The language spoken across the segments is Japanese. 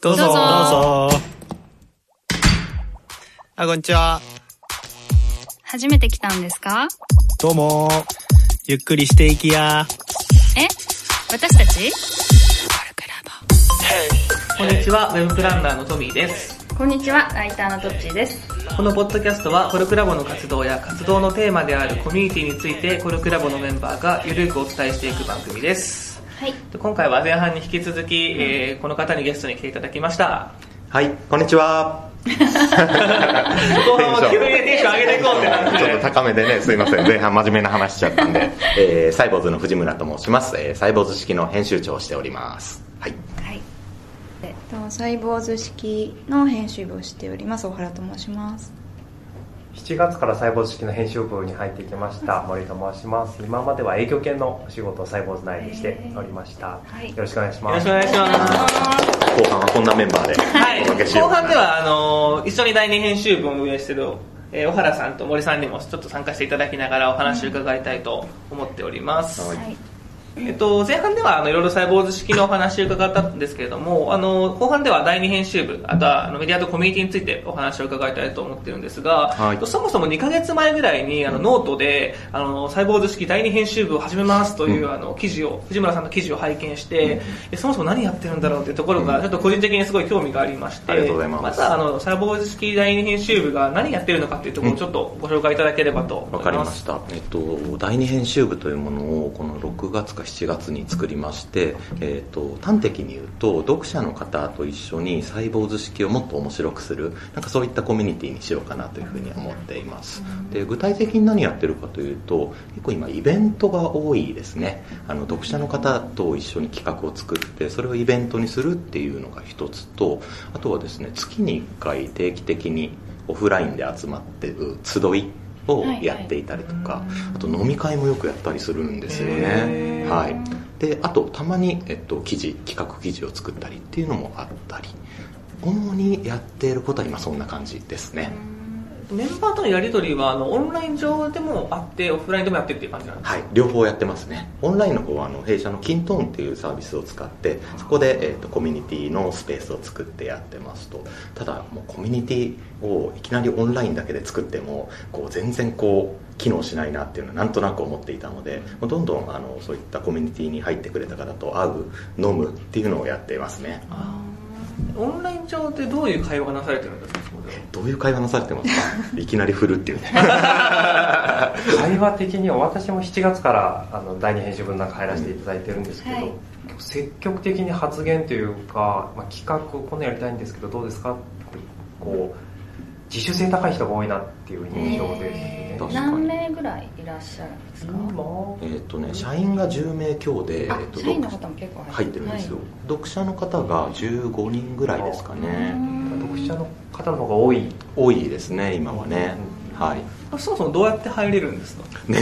どうぞ。どうぞどうぞ。あ、こんにちは。初めて来たんですか？どうも。ゆっくりしていきや。え？私たち？こんにちは、ウェブプランナーのトミーです。こんにちは、ライターのトッチーです。このポッドキャストは、コルクラボの活動や活動のテーマであるコミュニティについて、コルクラボのメンバーがゆるくお伝えしていく番組です。はい。今回は前半に引き続き、えーこの方にゲストに来ていただきました。はい、こんにちは。後半は急にテンション上げていこうってなってちょっと高めでね、すいません。前半真面目な話しちゃったんで、えー、サイボーズの藤村と申します。えー、サイボーズ式の編集長をしております。はい。はい。えっとサイボーズ式の編集部をしております小原と申します7月からサイボーズ式の編集部に入ってきました森と申します。今までは営業系のお仕事をサイボーズ内でしておりました、はい。よろしくお願いしよます。ろしくお願いします。後半はこんなメンバーではい、後半ではあの一緒に第二編集部を運営している、えー小原さんと森さんにもちょっと参加していただきながらお話を伺いたいと思っております、はいはい。えっと、前半ではあのいろいろサイボウズ式のお話を伺ったんですけれどもあの後半では第二編集部あとはあのメディアとコミュニティについてお話を伺いたいと思ってるんですが、はい。えっとそもそも2ヶ月前ぐらいにあのノートであのサイボウズ式第二編集部を始めますという、あの記事を藤村さんの記事を拝見して、えそもそも何やってるんだろうというところがちょっと個人的にすごい興味がありまして、ありがとうございます。ずはあのサイボーズ式第二編集部が何やってるのかというところをちょっとご紹介いただければと思います。わかりました。えっと、第二編集部というものをこの6月か7月に作りまして、えっと、端的に言うと、読者の方と一緒にサイボーズ式をもっと面白くする、なんかそういったコミュニティにしようかなというふうに思っています。で、具体的に何やってるかというと、結構今イベントが多いですね。あの、読者の方と一緒に企画を作って、それをイベントにするっていうのが一つと、あとはですね、月に1回定期的にオフラインで集まってる集いをやっていたりとか、あと飲み会もよくやったりするんですよね。はい。で、あとたまに、えっと、記事、企画記事を作ったりっていうのもあったり、主にやっていることは今そんな感じですね。メンバーとのやり取りはあのオンライン上でもあってオフラインでもやってるっていう感じなんですか？はい、両方やってますね。オンラインの方はあの弊社のキントーンっていうサービスを使って、そこで、えっとコミュニティのスペースを作ってやってますと。ただ、もうコミュニティをいきなりオンラインだけで作っても、こう全然こう、機能しないなっていうのはなんとなく思っていたので、どんどんあのそういったコミュニティに入ってくれた方と会う、飲むっていうのをやっていますね。オンライン上でどういう会話がなされてるんですかどういう会話なされてますか？いきなり振るっていうね。会話的には私も7月からあの第二編集部の中入らせていただいてるんですけど、はい。積極的に発言というか、まあ、企画をこんなやりたいんですけどどうですか？ってこう自主性高い人が多いなっていう印象ですね、何名ぐらいいらっしゃるんですか？えっ、とね、社員が10名強で、あえっと社員の方も結構入ってる。んですよ、はい。読者の方が15人ぐらいですかね。読者の方の方が多い。多いですね今はね、はい。そもそもどうやって入れるんですか？ね。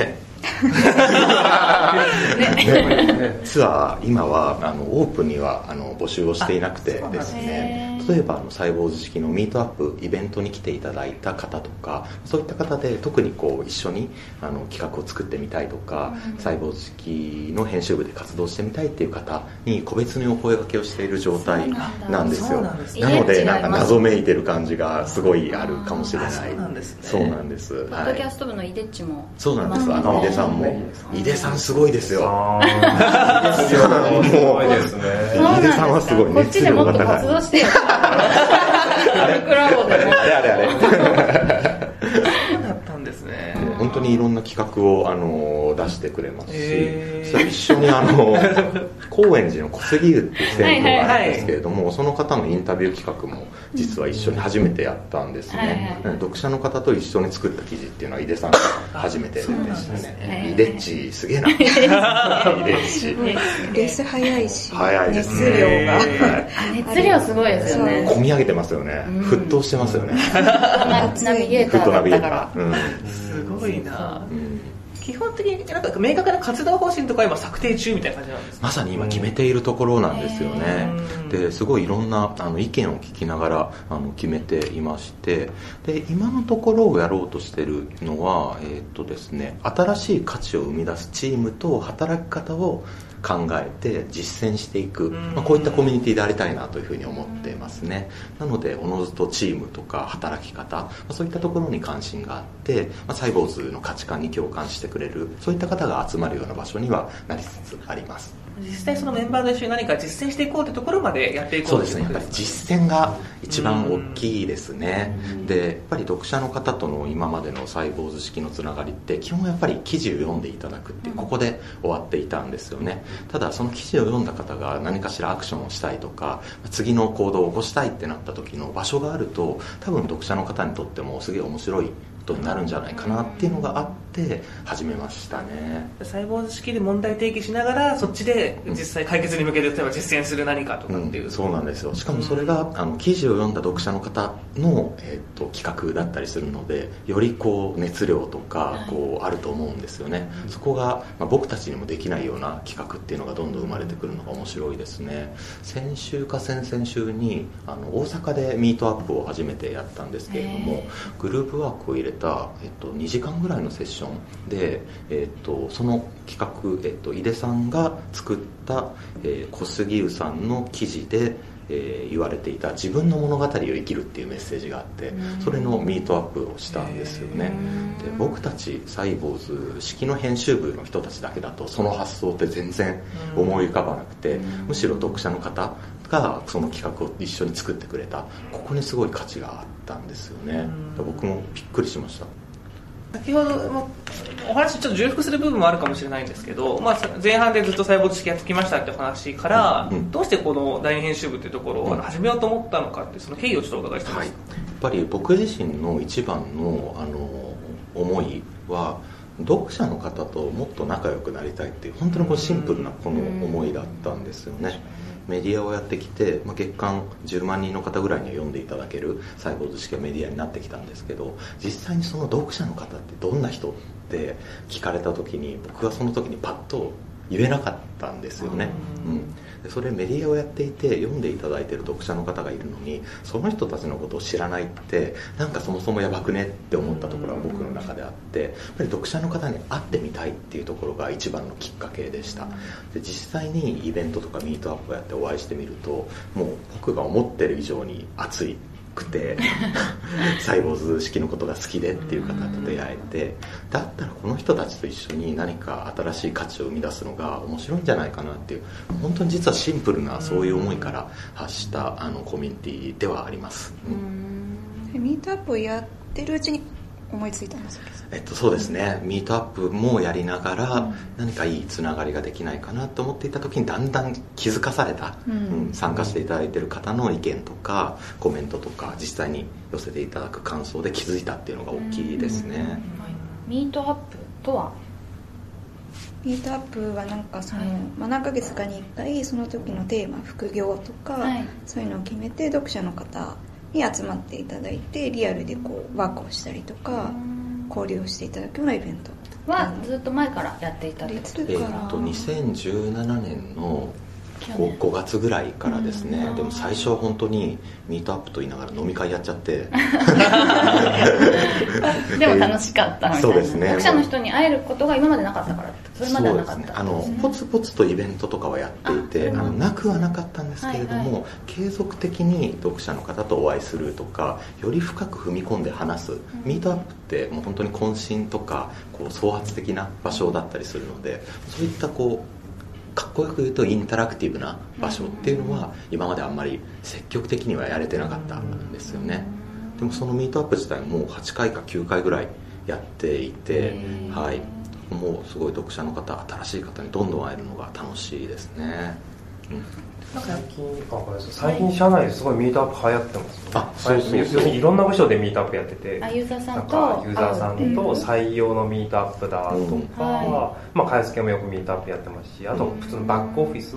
ね。ツアー今はあのオープンにはあの募集をしていなくてですね例えばあのサイボーズ式のミートアップイベントに来ていただいた方とかそういった方で特にこう一緒にあの企画を作ってみたいとか、サイボーズ式の編集部で活動してみたいっていう方に個別にお声掛けをしている状態なんですよ。なのでなんか謎めいてる感じがすごいあるかもしれない。そうなんですね。そうなんです。ポッドキャスト部のイデッチも。そうなんです。あの、井出さんも。井出さん。すごいですよ。あー。すごいですねそうなんですか井出さんはすごいこっちでもっと活動してよクラボでもあれあれあれ。そうだったんですね本当にいろんな企画を、あの、出してくれますし、へー一緒にあの、高円寺の小杉湯っていう銭湯があるんですけれども、その方のインタビュー企画も実は一緒に初めてやったんですはいはいね。読者の方と一緒に作った記事っていうのは井出さんが初めてでしたね。井出っちすげえな。井出っち。レース早いし早いです熱量がはい熱量すごいですよね込み上げてますよね。沸騰してますよね。ナビゲーターーだったから。うんすごいなうん基本的になんか明確な活動方針とか今策定中みたいな感じなんですか？まさに今決めているところなんですよね。うん。ですごいいろんなあの意見を聞きながらあの決めていまして。で今のところをやろうとしてるのは、えーっとですね、新しい価値を生み出すチームと働き方を考えて実践していく、まあ、こういったコミュニティでありたいなというふうに思ってますね。なのでおのずとチームとか働き方、まあ、そういったところに関心があって、まあ、サイボーズの価値観に共感してくれるそういった方が集まるような場所にはなりつつあります実際そのメンバーと一緒に何か実践していこうというところまでやっていこそううというですね。やっぱり実践が一番大きいですね。でやっぱり読者の方との今までのサイボーズ式のつながりって基本やっぱり記事を読んでいただくっていうここで終わっていたんですよね。ただその記事を読んだ方が何かしらアクションをしたいとか次の行動を起こしたいってなった時の場所があると多分読者の方にとってもすげえ面白いことになるんじゃないかなっていうのがあって始めましたね。サイボーズ式で問題提起しながらそっちで実際解決に向けて例えば実践する何かとかっていう、うん、そうなんですよ。しかもそれが、あの記事を読んだ読者の方の、えー、と企画だったりするのでよりこう熱量とかこうあると思うんですよね、そこが、まあ、僕たちにもできないような企画っていうのがどんどん生まれてくるのが面白いですね。先週か先々週にあの大阪でミートアップを初めてやったんですけれどもグループワークを入れた、えっと、2時間ぐらいのセッションで、えっと、その企画、えっと、井出さんが作った、えー小杉湯さんの記事で、えー言われていた自分の物語を生きるっていうメッセージがあってそれのミートアップをしたんですよね。で僕たちサイボーズ式の編集部の人たちだけだとその発想って全然思い浮かばなくてむしろ読者の方がその企画を一緒に作ってくれた。ここにすごい価値があったんですよね。僕もびっくりしました先ほどもお話ちょっと重複する部分もあるかもしれないんですけど、まあ、前半でずっと細胞知識やってきましたってお話から、うん。どうしてこの第二編集部っていうところを始めようと思ったのかってその経緯をちょっとお伺いしてもはい。やっぱり僕自身の一番のあの思いは読者の方ともっと仲良くなりたいっていう本当にこのシンプルなこの思いだったんですよねメディアをやってきて、まあ、月間10万人の方ぐらいには読んでいただけるサイボーズ式がメディアになってきたんですけど実際にその読者の方ってどんな人って聞かれた時に僕がその時にパッと言えなかったんですよね、うん、でそれメディアをやっていて読んでいただいてる読者の方がいるのにその人たちのことを知らないってなんかそもそもやばくねって思ったところは僕の中であってやっぱり読者の方に会ってみたいっていうところが一番のきっかけでした。で実際にイベントとかミートアップをやってお会いしてみるともう僕が思ってる以上に熱い。くてサイボーズ式のことが好きでっていう方と出会えてだったらこの人たちと一緒に何か新しい価値を生み出すのが面白いんじゃないかなっていう本当に実はシンプルなそういう思いから発したあのコミュニティではあります、うん。ミートアップをやってるうちに思いついたんですよ。えっと、そうですね。ミートアップもやりながら何かいいつながりができないかなと思っていた時にだんだん気づかされた、うん。うん。参加していただいている方の意見とかコメントとか実際に寄せていただく感想で気づいたっていうのが大きいですね、ミートアップとは？ミートアップはなんかその、まあ、何ヶ月かに1回その時のテーマ副業とか、はい。そういうのを決めて読者の方に集まっていただいてリアルでこうワークをしたりとか交流をしていただくようなイベントはずっと前からやっていたってことえっと2017年の 5, 5月ぐらいからですね、うん。でも最初は本当にミートアップと言いながら飲み会やっちゃって。でも楽しかったそうですね。読者の人に会えることが今までなかったからそれまではなかったそうですね。あのポツポツとイベントとかはやっていてあのなくはなかったんですけれども、はいは継続的に読者の方とお会いするとかより深く踏み込んで話す、ミートアップってもう本当に渾身とかこう創発的な場所だったりするのでそういったこうかっこよく言うとインタラクティブな場所っていうのは今まであんまり積極的にはやれてなかったんですよね。でもそのミートアップ自体ももう8回か9回ぐらいやっていてはい。もうすごい読者の方新しい方にどんどん会えるのが楽しいですね、うん最近あ最近。社内ですごいミートアップ流行ってますよね。あそうそうそう要するにいろんな部署でミートアップやってて。あユーザーさなんとかユーザーさんと採用のミートアップだとか、うんはまあ、買い付けもよくミートアップやってますしあと普通のバックオフィス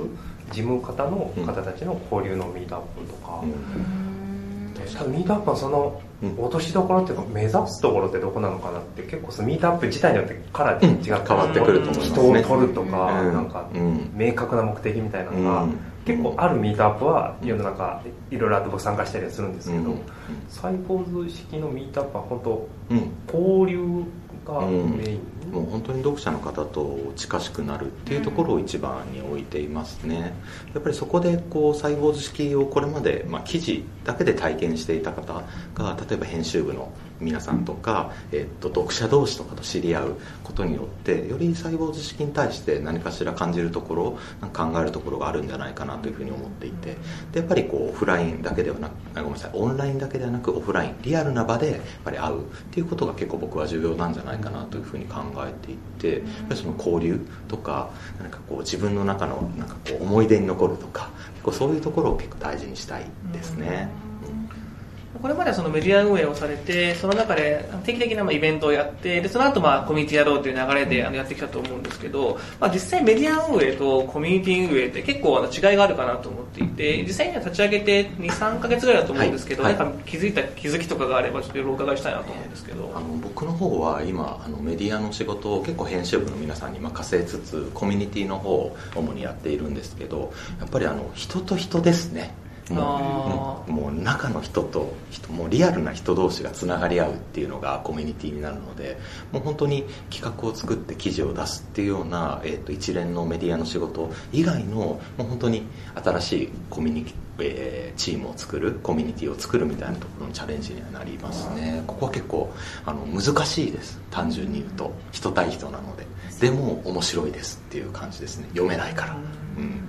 事務方の方たちの交流のミートアップとか、うん。ただミートアップはそのうん。落としどころっていうか目指すところってどこなのかなって結構そのミートアップ自体によってカラーで違って、うん。変わってくると思いますね。人を取るとか、うん。なんかうん。明確な目的みたいなのが、うん結構あるミートアップは世の中いろいろあって僕参加したりはするんですけど、うんサイボーズ式のミートアップは本当うん。交流がメイン？にもう本当に読者の方と近しくなるっていうところを一番に置いていますね。やっぱりそこでこうサイボーズ式をこれまで、まあ、記事だけで体験していた方が例えば編集部の皆さんとか、えっと、読者同士とかと知り合うことによってよりサイボーズ式に対して何かしら感じるところ考えるところがあるんじゃないかなというふうに思っていてでやっぱりこうオフラインだけではなくごめんなさいオンラインだけではなくオフラインリアルな場でやっぱり会うっていうことが結構僕は重要なんじゃないかなというふうに考えていてその交流とか何かこう自分の中のなんかこう思い出に残るとか結構そういうところを結構大事にしたいですね。これまではそのメディア運営をされて、その中で定期的なまあイベントをやって、でその後まあコミュニティやろうという流れであのやってきたと思うんですけど、まあ、実際メディア運営とコミュニティ運営って結構あの違いがあるかなと思っていて、実際には立ち上げて2、3ヶ月ぐらいだと思うんですけど、はい。はい。なんか気づいた気づきとかがあればちょっといろいろお伺いしたいなと思うんですけど。あの僕の方は今あのメディアの仕事を結構編集部の皆さんに任せつつコミュニティの方を主にやっているんですけどやっぱりあの人と人ですねもうもう中の人と人もうリアルな人同士がつながり合うっていうのがコミュニティになるのでもう本当に企画を作って記事を出すっていうような、えー、と一連のメディアの仕事以外のもう本当に新しいコミュニティえーチームを作るコミュニティを作るみたいなところのチャレンジにはなりますね。ここは結構あの難しいです。単純に言うと。人対人なので。でも面白いですっていう感じですね。読めないから、うん、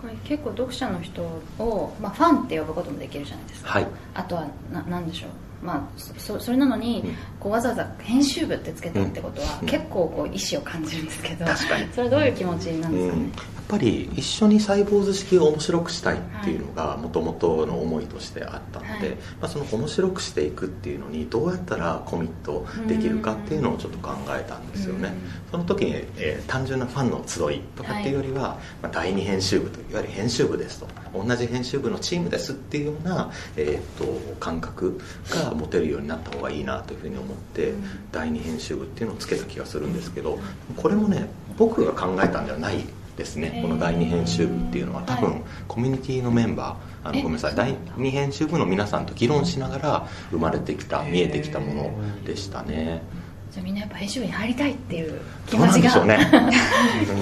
これ結構読者の人を、まあ、ファンって呼ぶこともできるじゃないですか、はい。あとはななんでしょうまあそそれなのに、うん。こうわざわざ編集部ってつけたってことは、うん。結構こう意思を感じるんですけど確かに。それはどういう気持ちなんですかね、うん、やっぱり一緒にサイボーズ式を面白くしたいっていうのがもともとの思いとしてあったので、はい。まあ、その面白くしていくっていうのにどうやったらコミットできるかっていうのをちょっと考えたんですよね、その時に、えー単純なファンの集いとかっていうよりは、まあ、第二編集部といわゆる編集部ですと同じ編集部のチームですっていうような、えー、と感覚が持てるようになった方がいいなというふうに思って、第二編集部っていうのをつけた気がするんですけどこれもね僕が考えたんではないですね、へー。この第二編集部っていうのは。多分、はい。コミュニティのメンバーあのえごめんなさい第二編集部の皆さんと議論しながら生まれてきた見えてきたものでしたね。じゃあみんなやっぱ編集部に入りたいっていう気持ちが。なんでしょうね。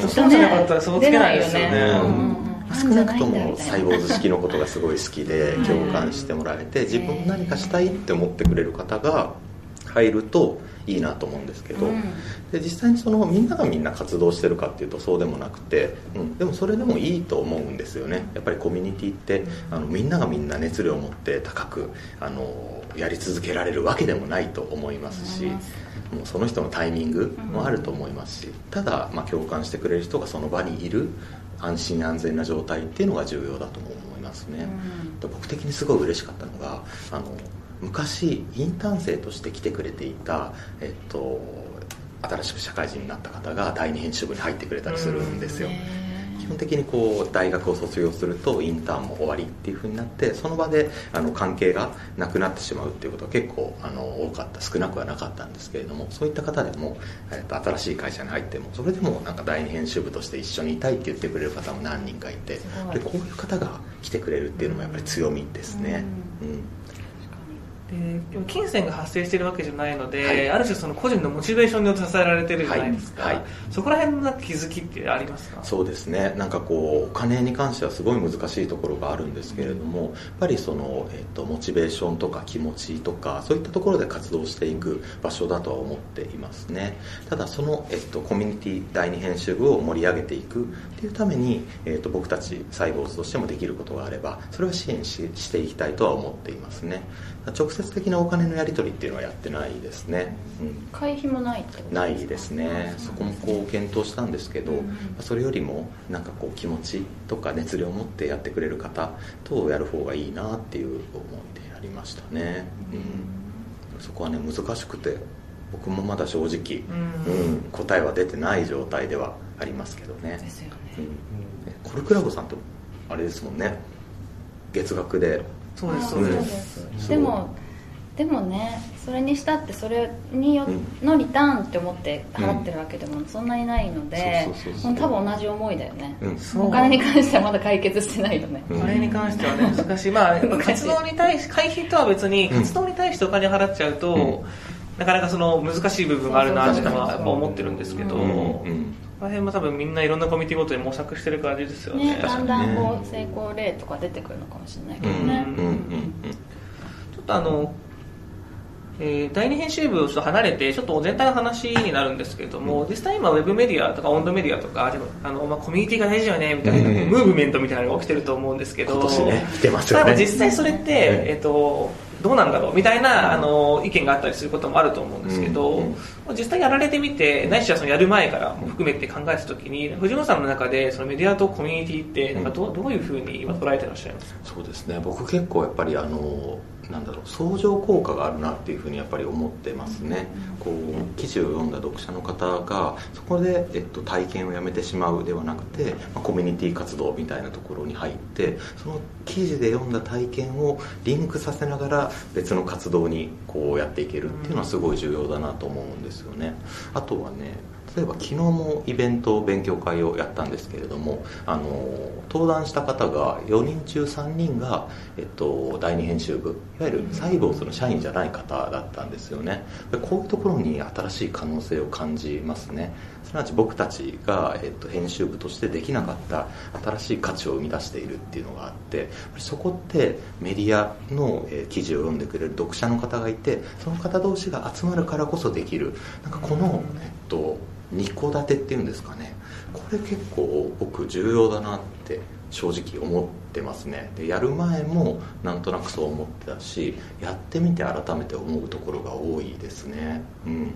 そうじゃなかったらそうつけないですよね。ね。うんうんうん少なくともサイボーズ好式のことがすごい好きで共感してもらえて自分も何かしたいって思ってくれる方が入るといいなと思うんですけど、うん。で実際にそのみんながみんな活動してるかっていうとそうでもなくて、うん、でもそれでもいいと思うんですよね。やっぱりコミュニティってあのみんながみんな熱量を持って高くあのやり続けられるわけでもないと思いますしもうその人のタイミングもあると思いますしただ、まあ、共感してくれる人がその場にいる安心安全な状態っていうのが重要だとも思いますね、で僕的にすごい嬉しかったのがあの昔インターン生として来てくれていた、えっと、新しく社会人になった方が第二編集部に入ってくれたりするんですよ、基本的にこう大学を卒業するとインターンも終わりっていうふうになってその場であの関係がなくなってしまうっていうことは結構あの多かった少なくはなかったんですけれどもそういった方でも、えっと、新しい会社に入ってもそれでもなんか第二編集部として一緒にいたいって言ってくれる方も何人かいてでこういう方が来てくれるっていうのもやっぱり強みですね、うんで金銭が発生しているわけじゃないので、はい。ある種その個人のモチベーションによって支えられてるじゃないですか、はい。はい。そこら辺の気づきってありますか？そうですね。なんかこうお金に関してはすごい難しいところがあるんですけれどもやっぱりその、えっとモチベーションとか気持ちとかそういったところで活動していく場所だとは思っていますね。ただその、えっとコミュニティ第二編集部を盛り上げていくっていうために、えっと僕たちサイボーズとしてもできることがあればそれは支援ししていきたいとは思っていますね直接的なお金のやり取りっていうのはやってないですね、うん。会費もないってことないですね。そこもこう検討したんですけど、それよりもなんかこう気持ちとか熱量を持ってやってくれる方とやる方がいいなっていう思いでやりましたね、うん、そこはね難しくて僕もまだ正直、うん。答えは出てない状態ではありますけどね。ですよね。うん。コルクラボさんとあれですもんね。月額でそうですあそうです、ですそうでもでもねそれにしたってそれにようんのリターンって思って払ってるわけでもそんなにないので多分同じ思いだよね。うん。お金に関してはまだ解決してないよねう。んあれに関してはね難しい。まあ活動に対し会費とは別にうん。活動に対してお金払っちゃうと、なかなかその難しい部分があるなっていうのはやっぱ思ってるんですけど、うこうんの辺も多分みんないろんなコミュニティごとに模索してる感じですよね。ね、だんだんこうね成功例とか出てくるのかもしれないけどね、うんうんちょっとあの、えー第二編集部をちょっと離れて、ちょっと全体の話になるんですけれども、実際今、ウェブメディアとか温度メディアとか、でもあのまあ、コミュニティが大事よねみたいな、うんムーブメントみたいなのが起きてると思うんですけど、今年ね来てますよね。ただ実際それって、ええっとどうなんだろうみたいなあの意見があったりすることもあると思うんですけど、うん。実際やられてみて、ないしはそのやる前からも含めて考えたときに、藤本さんの中でそのメディアとコミュニティってなんかど,、うどういうふうに今捉えてらっしゃいますか？そうですね。僕結構やっぱりあのなんだろう相乗効果があるなっていうふうにやっぱり思ってますね。こう記事を読んだ読者の方がそこで、えっと、体験をやめてしまうではなくて、まあ、コミュニティ活動みたいなところに入ってその記事で読んだ体験をリンクさせながら別の活動にこうやっていけるっていうのはすごい重要だなと思うんですよね。あとはね例えば昨日もイベント勉強会をやったんですけれどもあの登壇した方が4人中3人が、えっと、第二編集部いわゆるサイボーズの社員じゃない方だったんですよね。でこういうところに新しい可能性を感じますね。すなわち僕たちが、えっと、編集部としてできなかった新しい価値を生み出しているっていうのがあってそこってメディアの、え記事を読んでくれる読者の方がいてその方同士が集まるからこそできるなんかこの、えっと、二戸建てっていうんですかね。これ結構僕重要だなって正直思ってますね。でやる前もなんとなくそう思ってたしやってみて改めて思うところが多いですね。うん。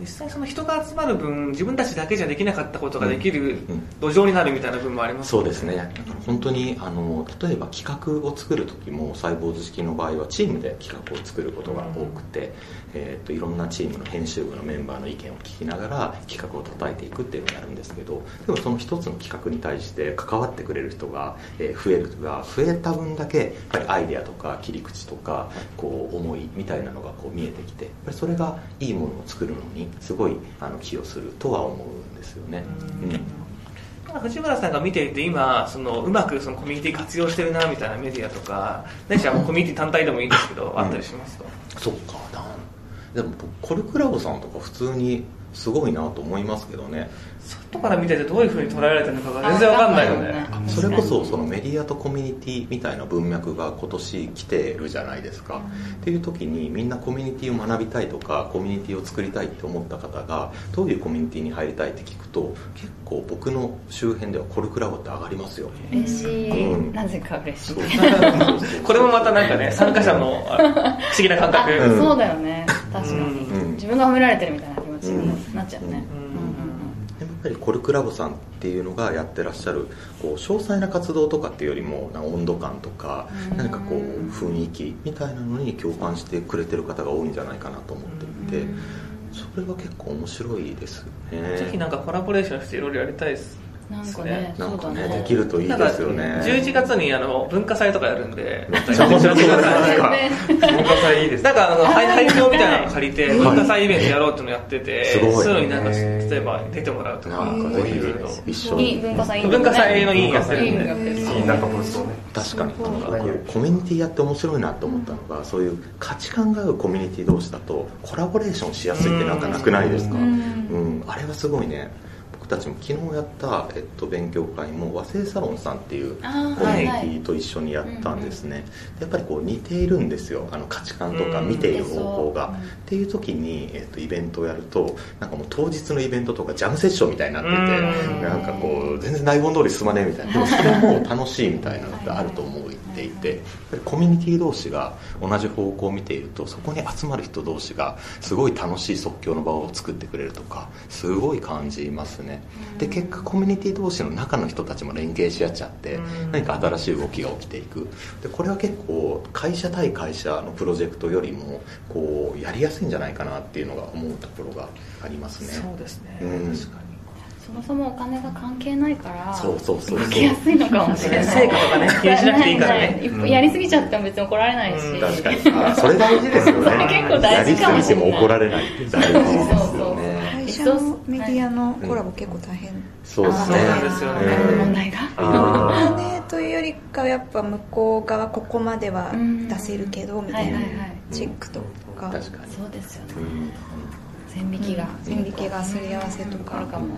実際その人が集まる分自分たちだけじゃできなかったことができるうん土壌になるみたいな部分もありますそうですね。だから。本当にあの例えば企画を作る時もサイボーズ式の場合はチームで企画を作ることが多くて、えー、といろんなチームの編集部のメンバーの意見を聞きながら企画を叩いていくっていうのをやるんですけどでもその一つの企画に対して関わってくれる人が、えー増えるが増えた分だけやっぱりアイデアとか切り口とかこう思いみたいなのがこう見えてきてそれがいいものを作るのにすごいあの寄与するとは思うんですよね。うん。藤村さんが見ていて今そのうまくそのコミュニティ活用してるなみたいなメディアとか何しろコミュニティ単体でもいいんですけど、あったりしますか？そっか。なでも僕コルクラボさんとか普通にすごいなと思いますけどね。外から見ててどういうふうに捉えられてるのかが全然わかんないよね。あそれこそそのメディアとコミュニティみたいな文脈が今年来てるじゃないですか、っていう時にみんなコミュニティを学びたいとかコミュニティを作りたいって思った方がどういうコミュニティに入りたいって聞くと結構僕の周辺ではコルクラボって上がりますよ嬉しい、うん。なぜか嬉しい。これもまたなんかね参加者のあ不思議な感覚、あうんそうだよね。確かに、うん。自分が褒められてるみたいな気持ちになっちゃうね、でもやっぱりコルクラボさんっていうのがやってらっしゃるこう詳細な活動とかっていうよりもな温度感とか何かこう雰囲気みたいなのに共感してくれてる方が多いんじゃないかなと思っていてそれは結構面白いですねぜひなんかコラボレーションしていろいろやりたいですなんかねなんかねできるといいですよね。11月にあの文化祭とかやるんでめっちゃ 面白いじゃない。ですかね。文化祭いいですね。なんかあの配配表みたいなの借りてはい。文化祭イベントやろうっていうのやってて、すごいそういうのになんか例えば出てもらうとか。なんかぜひ一緒に。いい文化祭文化祭のいいでやってるいいなんかブーストをね。確かに。そうなんかコミュニティやって面白いなと思ったのがそういう価値観が合うコミュニティ同士だとコラボレーションしやすいってなんかなくないですか？ううん。んあれはすごいね。僕たちも昨日やった、えっと、勉強会も和製サロンさんっていうコミュニテはいィと一緒にやったんですね、でやっぱりこう似ているんですよ。あの価値観とかうん見ている方向が、う。ん。っていう時に、えっと、イベントをやるとなんかもう当日のイベントとかジャムセッションみたいになっててうん。なんかこう全然台本通り進まねえみたいな。でもそれも楽しいみたいなのってあると思っていてコミュニティ同士が同じ方向を見ているとそこに集まる人同士がすごい楽しい即興の場を作ってくれるとかすごい感じますねで結果コミュニティ同士の中の人たちも連携し合っちゃってうん。何か新しい動きが起きていく。でこれは結構会社対会社のプロジェクトよりもこうやりやすいんじゃないかなっていうのが思うところがありますね。そうですね、うん。確かに。そもそもお金が関係ないからそうそうそうそうやすいのかもしれない。成果とかね気にしなくてい。いからねやりすぎちゃっても別に怒られないし、うん確かに。あそれ大事ですよね。そ れ結構大事かもしれない。やりすぎても怒られないって大事ですのメディアのコラボ結構大変、そうですね。そうなんですよね。うん問題が。あお金というよりかはやっぱ向こう側ここまでは出せるけどみたいなチェックとか。確かに。そうですよね。うん。線引きが。線引きがすり合わせとか。あるかも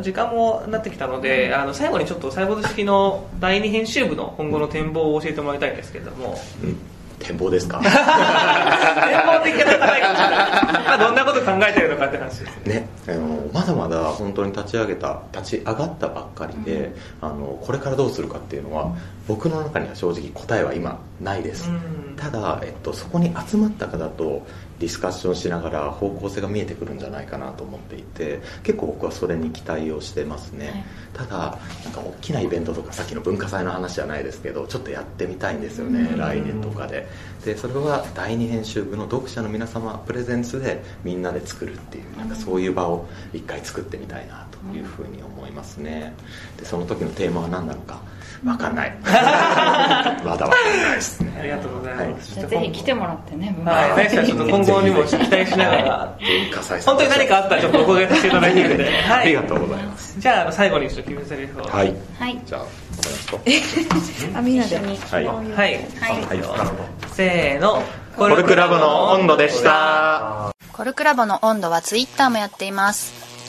時間もなってきたので、あの最後にちょっとサイボーズ式の第二編集部の今後の展望を教えてもらいたいんですけれども、うん展望ですか？展望的な高いかもしれないまあどんなこと考えてるのかって話ですね、あのまだまだ本当に立ち上げた立ち上がったばっかりで、あのこれからどうするかっていうのは僕の中には正直答えは今ないです、うん。ただ、えっと、そこに集まった方とディスカッションしながら方向性が見えてくるんじゃないかなと思っていて結構僕はそれに期待をしてますね、はい。ただなんか大きなイベントとかさっきの文化祭の話じゃないですけどちょっとやってみたいんですよね、来年とかで。でそれは第二編集部の読者の皆様プレゼンツでみんなで作るっていうなんかそういう場を一回作ってみたいなというふうに思いますね。でその時のテーマは何なのか分かんない。まだ分かんないですね。ありがとうございます、じゃあぜひ来てもらってねはい、大地さんちょっと今後にも期待しながら本当に何かあったらちょっとお伺いさせていただいているので、はありがとうございます。じゃああの最後にちょっと決め台詞を。はい。はい。じゃあわかります。かあみんなではい。はい、はい。せーの。コルクラボの温度でした。コルクラボの温度はツイッターもやっています。